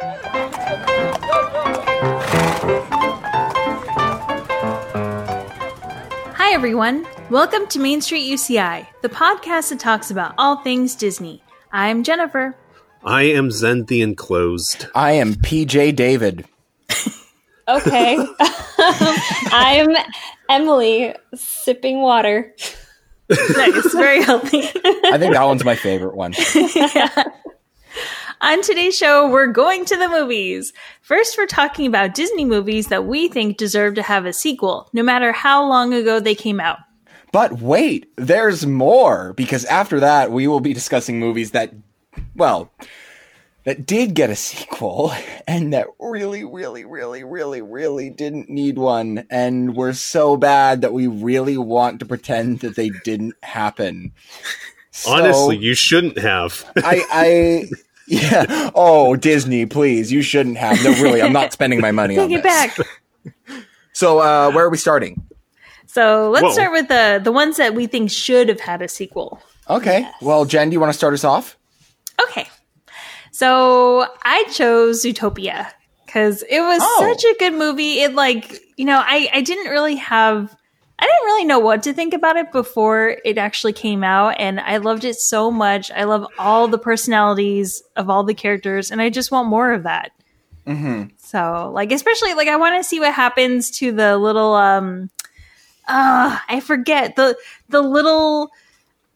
Hi, everyone. Welcome to Main Street UCI, the podcast that talks about all things Disney. I'm Jennifer. I am Zen the Enclosed. I am PJ David. Okay. I'm Emily sipping water. Nice, very healthy. I think that one's my favorite one. On today's show, we're going to the movies. First, we're talking about Disney movies that we think deserve to have a sequel, no matter how long ago they came out. But wait, there's more because after that we will be discussing movies that, well, that did get a sequel and that really, really, really, really, really didn't need one and were so bad that we really want to pretend that they didn't happen. So, Honestly, you shouldn't have. I, I, yeah. Oh, Disney, please, you shouldn't have. No, really, I'm not spending my money on Take it this. back. So, uh, where are we starting? So let's Whoa. start with the the ones that we think should have had a sequel. Okay. Well, Jen, do you want to start us off? Okay. So I chose Zootopia because it was Oh. such a good movie. It like, you know, I, I didn't really have I didn't really know what to think about it before it actually came out and I loved it so much. I love all the personalities of all the characters and I just want more of that. Mm-hmm. So, like especially like I want to see what happens to the little um uh I forget the the little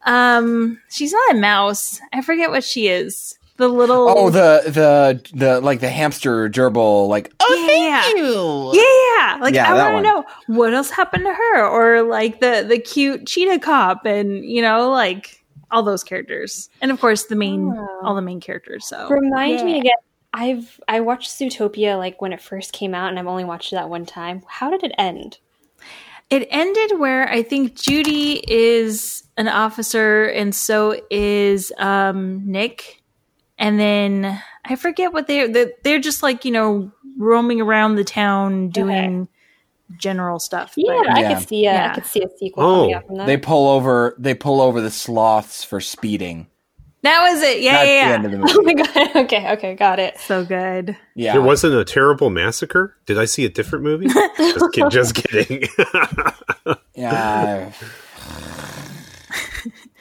um she's not a mouse. I forget what she is. The little Oh, the the the like the hamster gerbil, like oh, yeah. thank you. Yeah, like Yeah, I want to know what else happened to her, or like the the cute cheetah cop, and you know, like all those characters, and of course the main, Oh. all the main characters. So Remind me again. I've I watched Zootopia like when it first came out, and I've only watched it that one time. How did it end? It ended where I think Judy is an officer, and so is um, Nick. And then I forget what they're they're, they're just like you know roaming around the town doing general stuff. Yeah, but- I Yeah. could see. A, Yeah. I could see a sequel Oh. coming out from that. They pull over. They pull over the sloths for speeding. that was it. Yeah, That's yeah, the yeah. end of the oh my god. Okay. Okay. Got it. So good. Yeah. There wasn't a terrible massacre. Did I see a different movie? just, kid, just kidding. Yeah.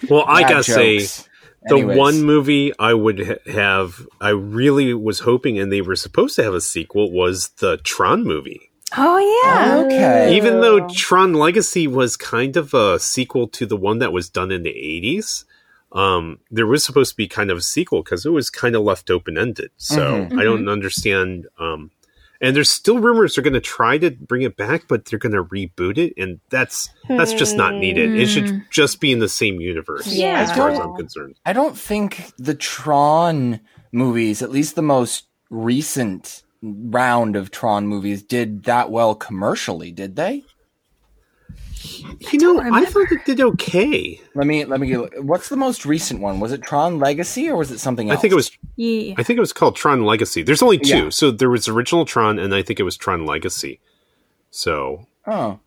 well, I bad gotta say, jokes. The Anyways. one movie I would ha- have, I really was hoping, and they were supposed to have a sequel, was the Tron movie. Oh yeah. Okay. Even though Tron Legacy was kind of a sequel to the one that was done in the 80s, um, there was supposed to be kind of a sequel because it was kind of left open ended. So Mhm. I don't understand. Um, and there's still rumors they're going to try to bring it back, but they're going to reboot it, and that's that's just not needed. It should hmm. just be in the same universe, Yeah. as far as I'm concerned. I don't think the Tron movies, at least the most recent round of Tron movies, did that well commercially. Did they? You know, I remember. thought it did okay. Let me let me get. What's the most recent one? Was it Tron Legacy or was it something else? I think it was Yeah. I think it was called Tron Legacy. There's only two, Yeah. so there was original Tron, and I think it was Tron Legacy. So Oh,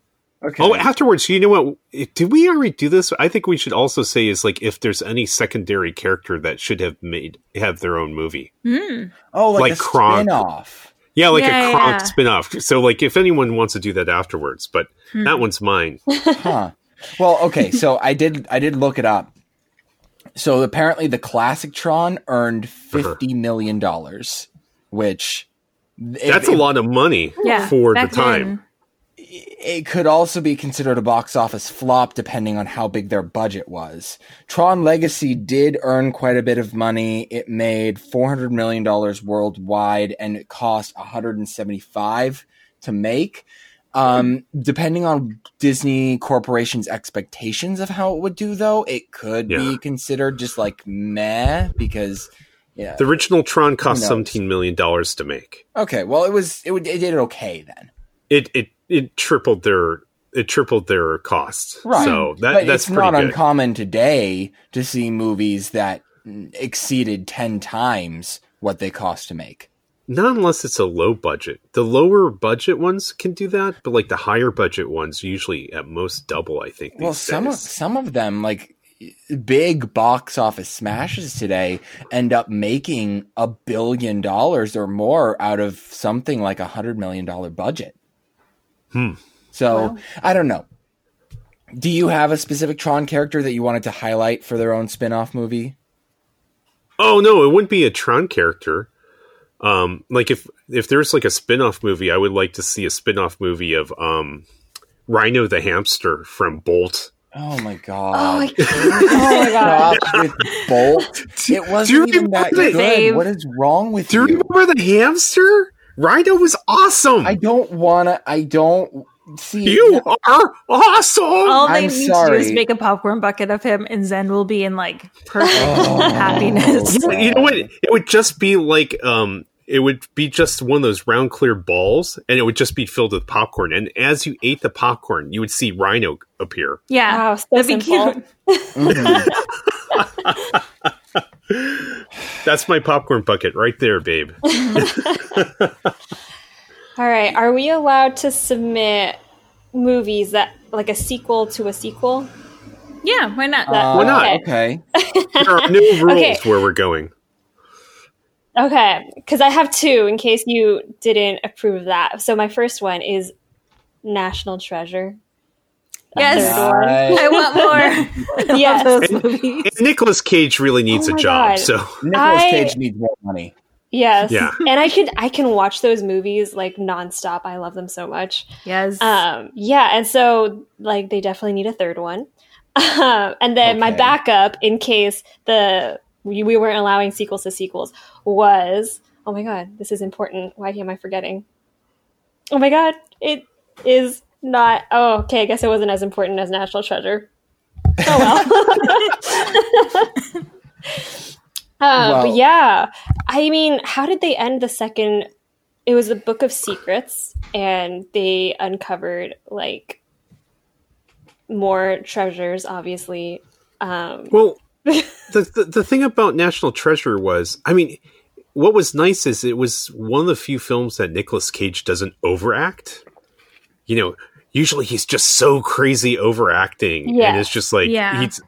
okay. Oh, afterwards, you know what? Did we already do this? I think we should also say is like if there's any secondary character that should have made have their own movie. Mm. oh, like, like a Kronk. spin-off. Yeah, like Yeah, a Kronk yeah. spin-off. So like if anyone wants to do that afterwards, but hmm. that one's mine. huh. Well, okay, so I did I did look it up. So apparently the classic Tron earned uh-huh. fifty million dollars, which if- That's a lot of money Yeah. for the time. then. It could also be considered a box office flop depending on how big their budget was. Tron Legacy did earn quite a bit of money. It made four hundred million dollars worldwide, and it cost one hundred and seventy-five to make. Um, depending on Disney Corporation's expectations of how it would do, though, it could Yeah. be considered just like meh because, yeah. The original Tron cost seventeen million dollars to make. okay, well, it was it, it did okay then. It it it tripled their it tripled their cost. Right. So that but that's it's not good. uncommon today to see movies that exceeded 10 times what they cost to make. Not unless it's a low budget. The lower budget ones can do that, but like the higher budget ones usually at most double. I think. Well, some of, some of them like big box office smashes today end up making a billion dollars or more out of something like a hundred million dollar budget. Hmm. So Wow. I don't know. Do you have a specific Tron character that you wanted to highlight for their own spin-off movie? Oh no, it wouldn't be a Tron character. Um, like if if there's like a spin-off movie, I would like to see a spin-off movie of um, Rhino the hamster from Bolt. Oh my Oh god. oh my god. With Bolt. It wasn't even that good. that? What is wrong with Do you you? remember the hamster? Rhino was awesome. I don't wanna I don't see you are awesome. All they I'm need to do is make a popcorn bucket of him, and Zen will be in like perfect Oh. happiness. Yeah, you know what? It would just be like um it would be just one of those round clear balls and it would just be filled with popcorn and as you ate the popcorn you would see rhino appear Yeah, Wow, so that'd be simple. cute. Mhm. that's my popcorn bucket right there babe All right. Are we allowed to submit movies that like a sequel to a sequel? Yeah, why not? Uh, Why not? Okay. there are no rules Okay. where we're going Okay, because I have two in case you didn't approve of that. So my first one is National Treasure. The Yes. third. Nice. I want more. I Yes. love those movies. and Nicolas Cage really needs Oh a job God. so Nicolas I- Cage needs more money. Yes. Yeah. And I could I can watch those movies like nonstop. I love them so much. Yes. Um, yeah, and so like they definitely need a third one. Um, and then my backup in case the we, we weren't allowing sequels to sequels was oh my god, this is important. Why am I forgetting? Oh my god, it is not. Oh, okay. I guess it wasn't as important as National Treasure. Oh well. Uh, yeah, I mean, how did they end the second? It was the Book of Secrets, and they uncovered like more treasures. Obviously, um, well the, the the thing about national treasure was i mean what was nice is it was one of the few films that Nicolas Cage doesn't overact you know usually he's just so crazy overacting Yeah. and it's just like Yeah. he's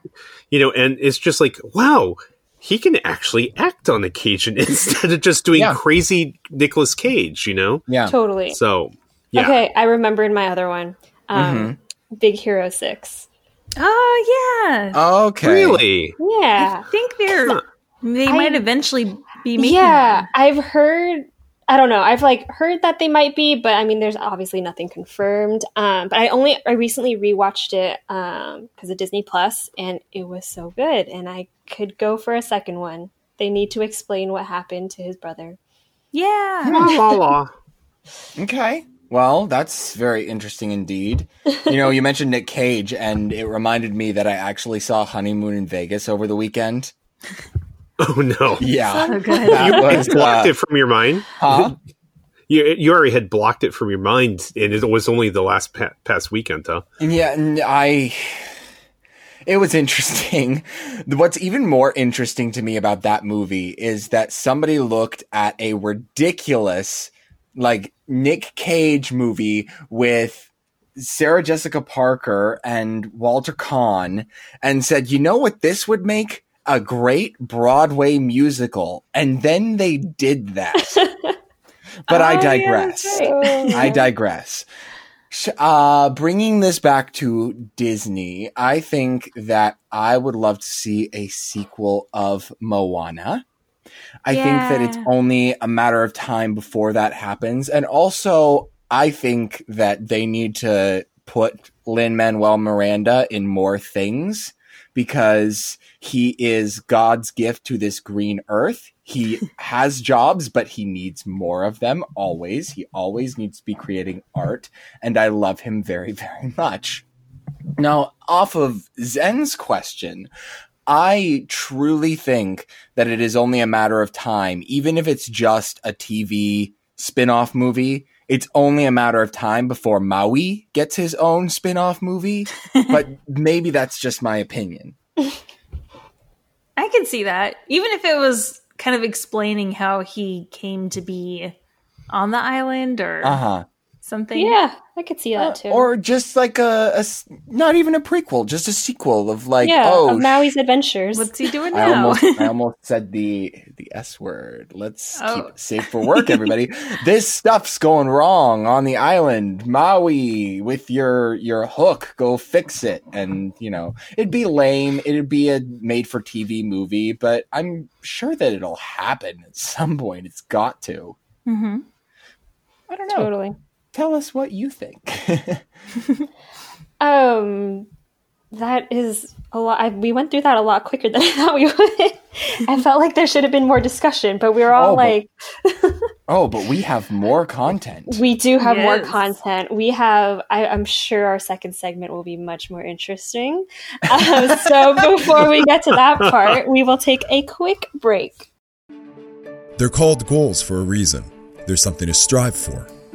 you know and it's just like wow he can actually act on occasion instead of just doing Yeah. crazy Nicolas Cage you know Yeah. totally. so yeah Okay, I remembered my other one. Um, Mm-hmm. Big Hero Six. oh yeah. Okay. really Yeah, I think they're Huh. they I- might eventually be making. yeah. them. I've heard. I don't know. I've like heard that they might be, but I mean, there's obviously nothing confirmed. Um, but I only I recently rewatched it um because of Disney Plus, and it was so good, and I could go for a second one. They need to explain what happened to his brother. Yeah. la la la Okay. Well, that's very interesting indeed. You know, you mentioned Nick Cage, and it reminded me that I actually saw Honeymoon in Vegas over the weekend. oh no Yeah. So good. You was, blocked uh, it from your mind huh? You you already had blocked it from your mind, and it was only the last pa- past weekend, huh? Yeah, and I. It was interesting. What's even more interesting to me about that movie is that somebody looked at a ridiculous, like, Nick Cage movie with Sarah Jessica Parker and Walter Kahn and said, you know what this would make? A great Broadway musical. And then they did that. but Oh, I digress. that's right. I digress. Uh, bringing this back to Disney, I think that I would love to see a sequel of Moana. I think that it's only a matter of time before that happens. And also, I think that they need to put Lin Manuel Miranda in more things because he is God's gift to this green earth. He has jobs, but he needs more of them always. He always needs to be creating art. And I love him very, very much. Now, off of Zen's question, I truly think that it is only a matter of time, even if it's just a TV spin off movie. It's only a matter of time before Maui gets his own spin off movie, but maybe that's just my opinion. I can see that. Even if it was kind of explaining how he came to be on the island or Uh huh. something. Yeah, I could see that too. Uh, Or just like a not even a prequel, just a sequel of like, yeah, oh, of Maui's adventures. What's he doing I now? almost, I almost said the the S word. Let's keep Oh. it safe for work, everybody. this stuff's going wrong on the island, Maui. With your your hook, go fix it. And you know, it'd be lame. It'd be a made for TV movie, but I'm sure that it'll happen at some point. It's got to. hmm I don't know. totally. Tell us what you think. Um, that is a lot. I, we went through that a lot quicker than I thought we would. I felt like there should have been more discussion, but we were all Oh, but- like, oh, but we have more content. we do have more content. We have. I, I'm sure our second segment will be much more interesting. Um, so before we get to that part, we will take a quick break. They're called goals for a reason. There's something to strive for.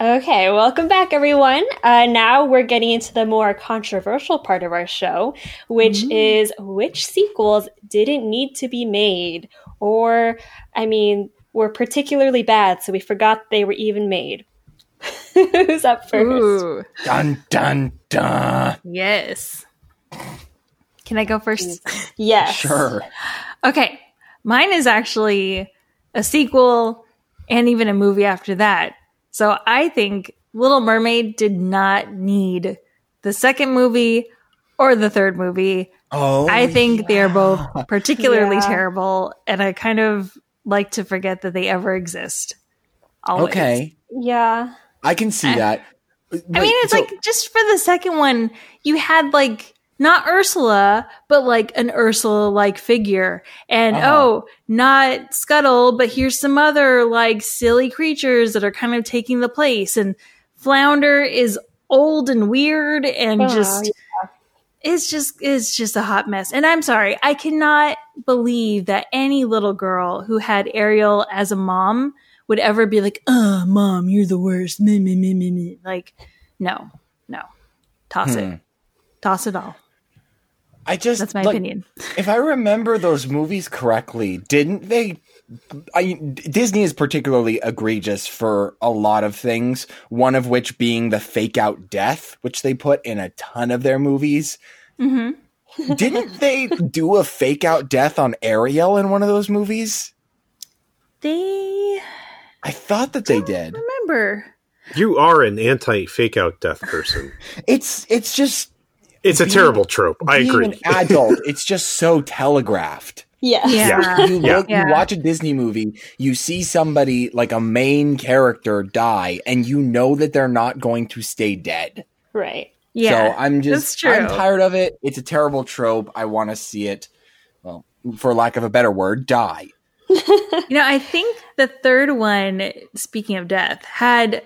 Okay, welcome back, everyone. Uh, now we're getting into the more controversial part of our show, which is which sequels didn't need to be made, or, I mean, were particularly bad, so we forgot they were even made. Who's up first? Ooh, Dun dun dun. yes. Can I go first? Yes. Sure. Okay, mine is actually a sequel and even a movie after that. So I think Little Mermaid did not need the second movie or the third movie. Oh, I think they are both particularly Yeah. terrible, and I kind of like to forget that they ever exist. Always. okay. Yeah. I can see I- that. I mean, it's like just for the second one, you had like not Ursula, but like an Ursula like figure. And Uh-huh. oh, not Scuttle, but here's some other like silly creatures that are kind of taking the place. And Flounder is old and weird and Oh, just it's just it's just a hot mess. And I'm sorry, I cannot believe that any little girl who had Ariel as a mom would ever be like, "Uh, mom, you're the worst." Me, me, me, me, me. Like, no, no, toss Hmm. it, toss it all. I just That's my like, opinion. If I remember those movies correctly, didn't they? I, Disney is particularly egregious for a lot of things. One of which being the fake out death, which they put in a ton of their movies. hmm Didn't they do a fake out death on Ariel in one of those movies? They I thought that they did. remember. You are an anti fake out death person. It's it's just It's a Being- terrible trope. I being agree. an adult. It's just so telegraphed. Yes. Yeah. you Yeah. look, Yeah. you watch a Disney movie, you see somebody like a main character die, and you know that they're not going to stay dead. Right. Yeah, so I'm just true. I'm tired of it. It's a terrible trope. I want to see it. Well, for lack of a better word, die. You know, I think the third one, speaking of death, had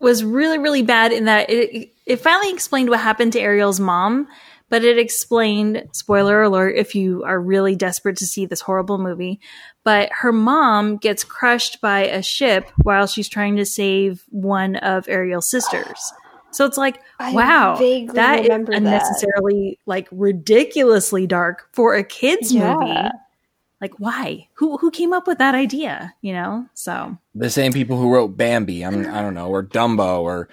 was really really bad in that it it finally explained what happened to Ariel's mom, but it explained spoiler alert if you are really desperate to see this horrible movie, but her mom gets crushed by a ship while she's trying to save one of Ariel's sisters. So it's like, I wow, that is remember that. unnecessarily like ridiculously dark for a kids Yeah. movie like why who who came up with that idea you know so The same people who wrote Bambi. I'm I don't know, or Dumbo, or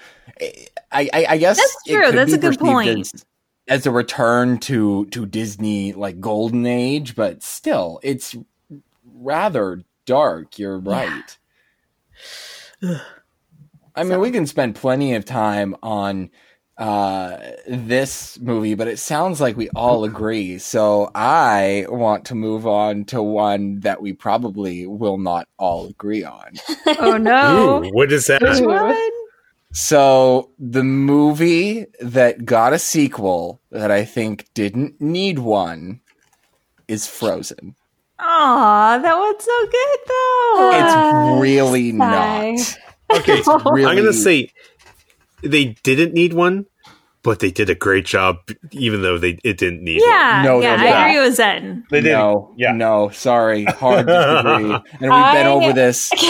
I I, I guess That's it true. could That's be a good point. As, as a return to to Disney like golden age, but still, it's rather dark. You're right. I mean, we can spend plenty of time on uh this movie but it sounds like we all agree so i want to move on to one that we probably will not all agree on oh no Ooh, what is that? Which one? So the movie that got a sequel that i think didn't need one is frozen. Aw, that one's so good though. It's really sigh. not. Okay, It's really I'm gonna say they didn't need one, but they did a great job, even though they it didn't need. one. Yeah, No, yeah, no, I yeah. agree with Zen. They did. No, Yeah. no, sorry, hard disagree. and we've been I- over this in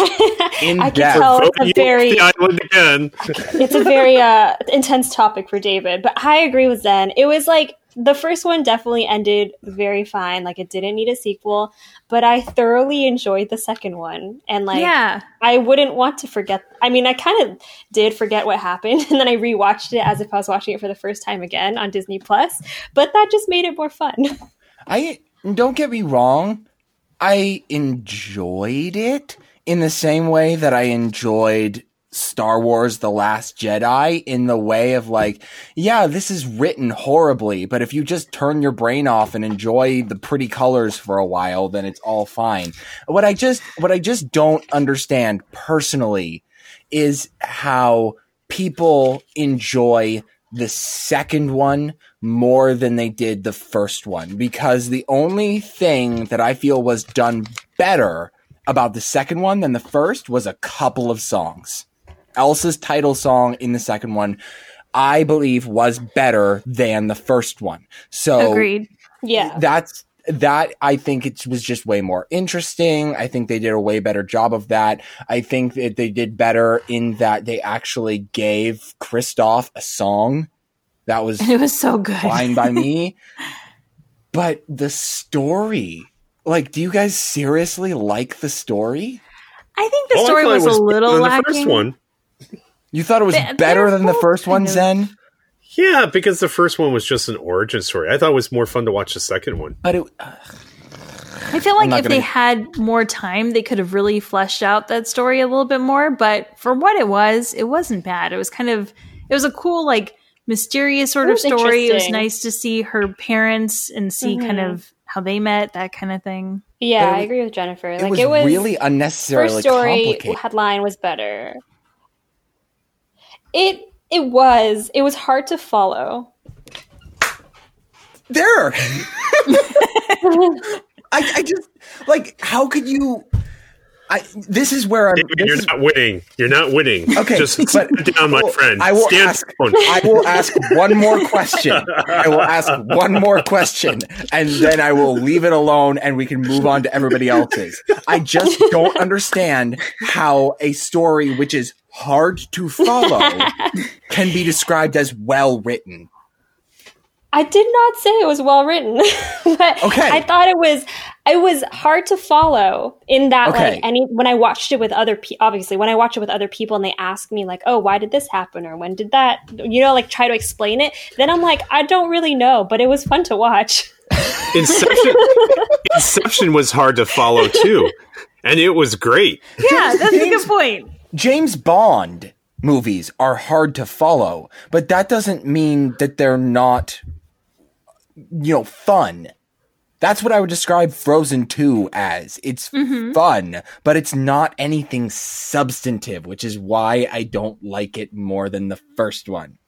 I can depth. tell it's a very again. it's a very uh, intense topic for David, but I agree with Zen. It was like the first one definitely ended very fine, like it didn't need a sequel, but I thoroughly enjoyed the second one, and like yeah, I wouldn't want to forget. I mean, I kind of did forget what happened, and then I rewatched it as if I was watching it for the first time again on Disney Plus. But that just made it more fun. I don't get me wrong. I enjoyed it in the same way that I enjoyed Star Wars The Last Jedi in the way of like, yeah, this is written horribly, but if you just turn your brain off and enjoy the pretty colors for a while, then it's all fine. What I just, what I just don't understand personally is how people enjoy the second one more than they did the first one because the only thing that I feel was done better about the second one than the first was a couple of songs. Elsa's title song in the second one, I believe, was better than the first one. So agreed. Yeah. that's that I think it was just way more interesting. I think they did a way better job of that. I think that they did better in that they actually gave Kristoff a song that was It was so good. fine by me. But the story, like, do you guys seriously like the story? I think the I story thought it was, a little than lacking. The first one. You thought it was They- better they're than the first one, Zen? Yeah, because the first one was just an origin story. I thought it was more fun to watch the second one. But it, I feel like if gonna- they had more time, they could have really fleshed out that story a little bit more. But for what it was, it wasn't bad. It was kind of, it was a cool, like, mysterious sort of story. It was nice to see her parents and see kind Mhm. of how they met, that kind of thing. Yeah, But it I agree with Jennifer. it like was it was really unnecessarily first story complicated. headline was better. It it was it was hard to follow. there. I, I just like how could you? I this is where I'm. David, you're is- not winning. You're not winning. Okay, just sit down, my friend. I will Stand ask- down. I will ask one more question. I will ask one more question, and then I will leave it alone, and we can move on to everybody else's. I just don't understand how a story which is hard to follow can be described as well written. I did not say it was well written, but Okay. I thought it was it was hard to follow in that Okay. like any when I watched it with other people obviously when I watch it with other people and they ask me like oh why did this happen or when did that you know like try to explain it then I'm like I don't really know but it was fun to watch. Inception. Inception was hard to follow too, and it was great. Yeah, that's a good point. James Bond movies are hard to follow, but that doesn't mean that they're not, you know, fun. That's what I would describe Frozen 2 as. It's mm-hmm. fun, but it's not anything substantive, which is why I don't like it more than the first one.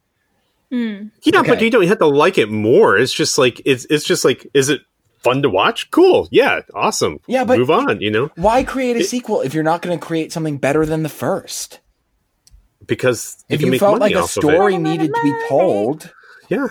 Mm. Yeah, Okay. but you don't have to like it more. It's just like it's it's just like is it fun to watch? Cool. Yeah, awesome. Yeah, but- move on. You know, Why create a sequel if you're not going to create something better than the first? because you If can you make felt money like a story needed to be told. Yeah.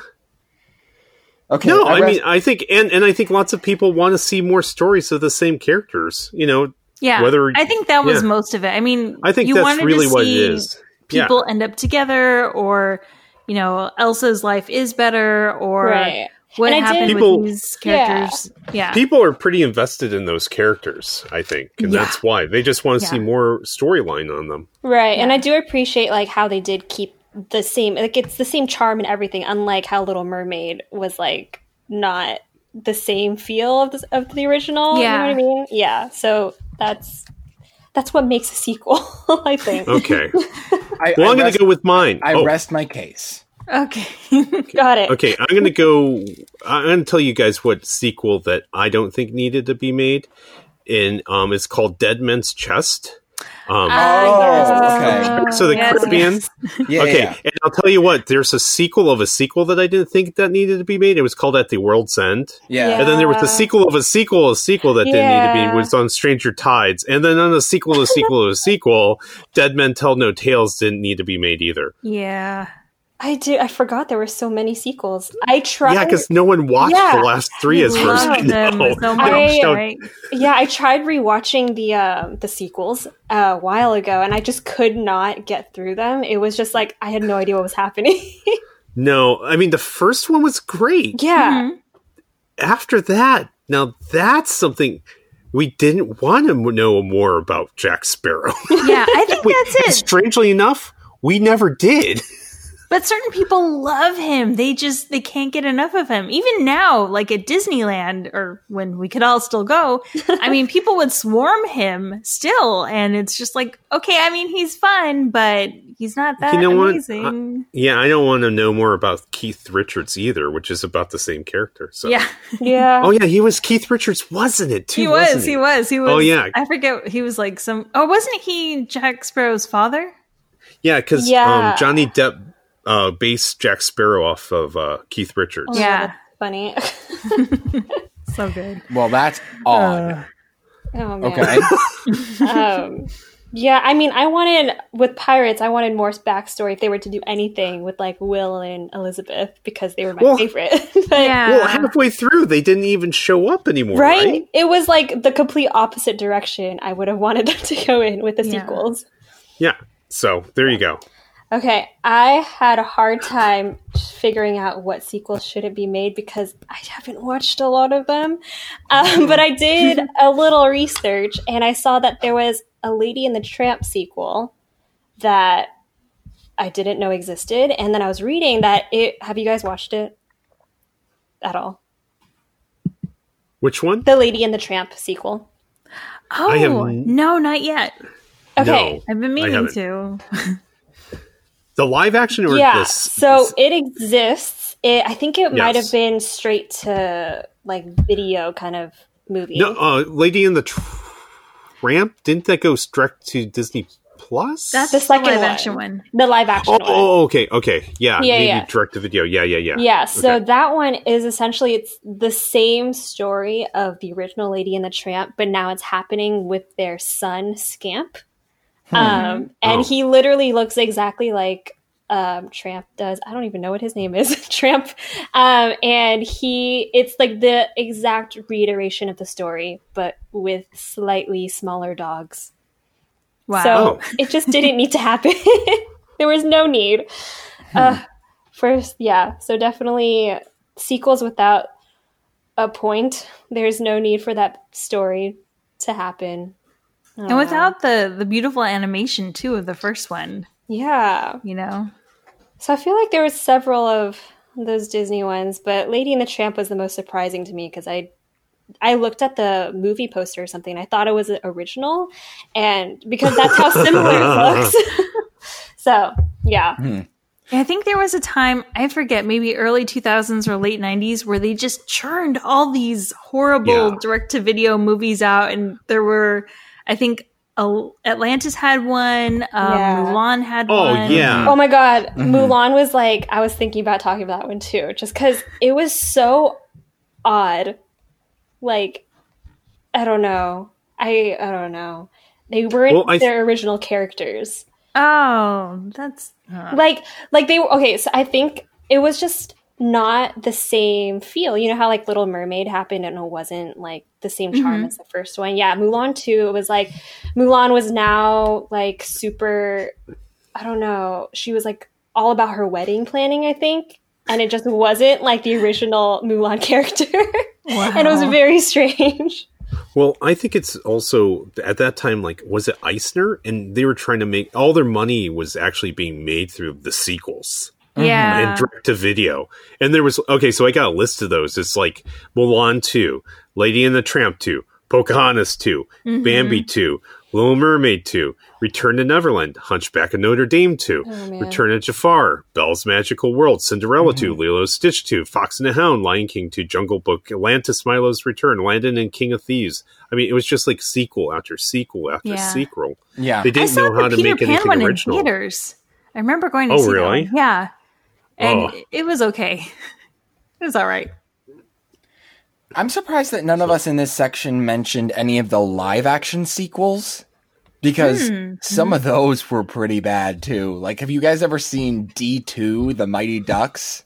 okay. No, I, rest- mean I think and and I think lots of people want to see more stories of the same characters. You know, Yeah, Whether- I think that was yeah. most of it. I mean, I think you that's wanted really to what it see is. Yeah. People end up together, or you know, Elsa's life is better, or Right. What And I happened did- People- with these characters. Yeah, People are pretty invested in those characters, I think, and Yeah. that's why they just want to see more storyline on them. Right. And I do appreciate like how they did keep the same like it's the same charm and everything unlike how Little Mermaid was like not the same feel of the, of the original, you Yeah. know what I mean? Yeah. So that's that's what makes a sequel, I think. Okay. I, Well, I I'm going to go with mine. I Oh, rest my case. Okay. Got it. Okay, I'm going to go. I'm going to tell you guys what sequel that I don't think needed to be made. And um, it's called Dead Man's Chest. Um, Ah, okay. so the yes, Caribbean. yes. Yeah, okay, yeah. and I'll tell you what. There's a sequel of a sequel that I didn't think that needed to be made. It was called At the World's End. yeah. Yeah. And then there was a sequel of a sequel, of a sequel that didn't need to Yeah. be was on Stranger Tides. And then on a sequel, to a sequel, to a sequel, Dead Men Tell No Tales didn't need to be made either. Yeah. I do. I forgot there were so many sequels. I tried. Yeah, because no one watched Yeah. the last three as first. as I Love know. so I- right? Yeah, I tried rewatching the uh, the sequels a while ago, and I just could not get through them. It was just like I had no idea what was happening. No, I mean the first one was great. yeah, Mhm. After that, now that's something we didn't want to know more about Jack Sparrow. Yeah, I think Wait, that's it. Strangely enough, we never did. But certain people love him. They just they can't get enough of him. Even now, like at Disneyland or when we could all still go, I mean, people would swarm him still, and it's just like, okay, I mean, he's fun, but he's not that You know what? amazing. Yeah, I don't want to know more about Keith Richards either, which is about the same character. So yeah, yeah. Oh yeah, he was Keith Richards, wasn't it? Too, he wasn't was. He was. He was. Oh, yeah. I forget. He was like some. Oh, wasn't he Jack Sparrow's father? Yeah, because Yeah. um, Johnny Depp uh, based Jack Sparrow off of uh, Keith Richards. Oh, Yeah. funny. So good. Well, that's odd. oh man. okay. um, yeah, I mean, I wanted with pirates, I wanted more backstory if they were to do anything with like Will and Elizabeth because they were my Well, favorite. but, Yeah. Well, halfway through, they didn't even show up anymore, right? right? It was like the complete opposite direction I would have wanted them to go in with the Yeah. sequels. Yeah. So there you go. Okay, I had a hard time figuring out what sequels should it be made because I haven't watched a lot of them. Um, but I did a little research and I saw that there was a Lady and the Tramp sequel that I didn't know existed. And then I was reading that it. Have you guys watched it at all? Which one? The Lady and the Tramp sequel. Oh I have no, not yet. Okay. No, I've been meaning to. The live action or yeah this? so it exists it i think it might have been straight to like video kind of movie no, uh, Lady and the Tramp. Didn't that go direct to Disney Plus? That's The the, second live one. action one. the live action Oh, okay, okay, yeah, Yeah, maybe yeah. direct to video. Yeah, yeah, yeah. yeah so Okay. that one is essentially it's the same story of the original lady and the tramp but now it's happening with their son scamp um, and Oh. he literally looks exactly like um, tramp does i don't even know what his name is tramp um, and he it's like the exact reiteration of the story but with slightly smaller dogs Wow. Oh. So it just didn't need to happen. there was no need. Uh, first, yeah. So definitely sequels without a point. There's no need for that story to happen. I don't and without the the beautiful animation too of the first one, yeah. you know. So I feel like there was several of those Disney ones, but Lady and the Tramp was the most surprising to me because I I looked at the movie poster or something. I thought it was original, and because that's how similar it looks. so yeah, hmm. I think there was a time, I forget, maybe early 2000s or late 90s, where they just churned all these horrible Yeah. direct to video movies out. And there were, I think, Atlantis had one, um, Yeah. Mulan had Oh, one. yeah. Oh my god, Mulan was like I was thinking about talking about that one too, just because it was so odd. Like, I don't know. I I don't know. They weren't Well, I- their original characters. Oh, that's. uh, Like like they were okay. So I think it was just not the same feel. You know how like Little Mermaid happened and it wasn't like the same charm mm-hmm. as the first one. Yeah, Mulan too. It was like Mulan was now like super. I don't know. She was like all about her wedding planning. I think. And it just wasn't like the original Mulan character. Wow. and it was very strange. Well, I think it's also at that time like was it Eisner and they were trying to make all their money was actually being made through the sequels Mm-hmm. yeah. and direct to video. And there was okay, so I got a list of those. It's like Mulan 2, Lady and the Tramp 2, Pocahontas 2, mm-hmm. Bambi 2, Little Mermaid 2, Return to Neverland, Hunchback of Notre Dame 2. Return of Jafar, Belle's Magical World, Cinderella 2, mm-hmm. Lilo Stitch 2, Fox and the Hound, Lion King 2, Jungle Book, Atlantis, Milo's Return, Aladdin and King of Thieves. I mean, it was just like sequel after sequel after Yeah. sequel. Yeah. They didn't know how to Peter make Pan anything one original. in theaters. I remember going to Oh, see that really? one. Yeah. And Oh. it was okay. It was all right. I'm surprised that none of us in this section mentioned any of the live action sequels because Hmm. some of those were pretty bad too. Like, have you guys ever seen D2, The Mighty Ducks?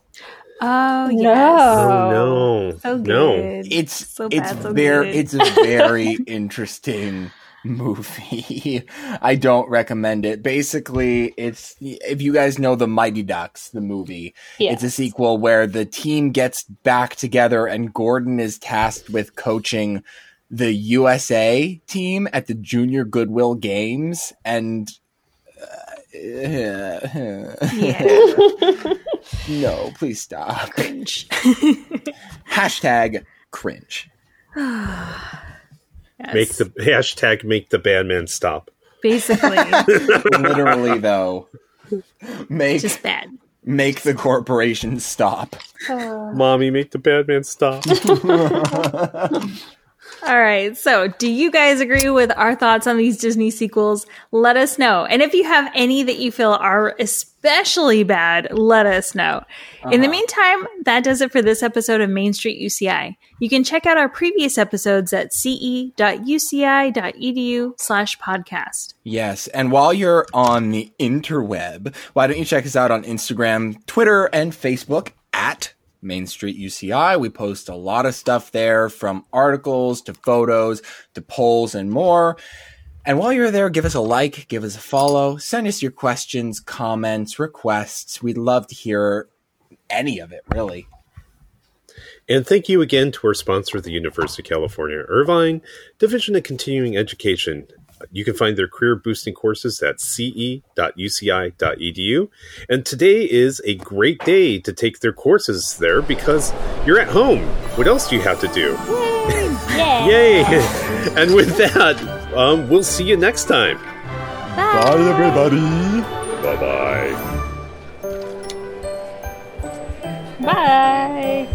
Oh No. yes, Oh no, so no. It's So it's so very good. it's very interesting movie. I don't recommend it. Basically, it's if you guys know the Mighty Ducks, the movie, Yeah. it's a sequel where the team gets back together and Gordon is tasked with coaching the USA team at the Junior Goodwill Games and uh, Yeah. no, please stop. Cringe. Hashtag cringe. Yes. Make the hashtag make the bad man stop. basically Literally though. Make just bad. make the corporation stop. Mommy, make the bad man stop. All right. So, do you guys agree with our thoughts on these Disney sequels? Let us know. And if you have any that you feel are especially bad, let us know. In the uh-huh. meantime, that does it for this episode of Main Street UCI. You can check out our previous episodes at ce.uci.edu E slash podcast. Yes, and while you're on the interweb, why don't you check us out on Instagram, Twitter, and Facebook at Main Street UCI. We post a lot of stuff there from articles to photos to polls and more. And while you're there, give us a like, give us a follow, send us your questions, comments, requests. We'd love to hear any of it, really. And thank you again to our sponsor, the University of California, Irvine Division of Continuing Education. You can find their career boosting courses at ce.uci.edu. And today is a great day to take their courses there because you're at home. What else do you have to do? Yay! Yay. and with that, um, we'll see you next time. Bye, Bye everybody. Bye-bye. Bye.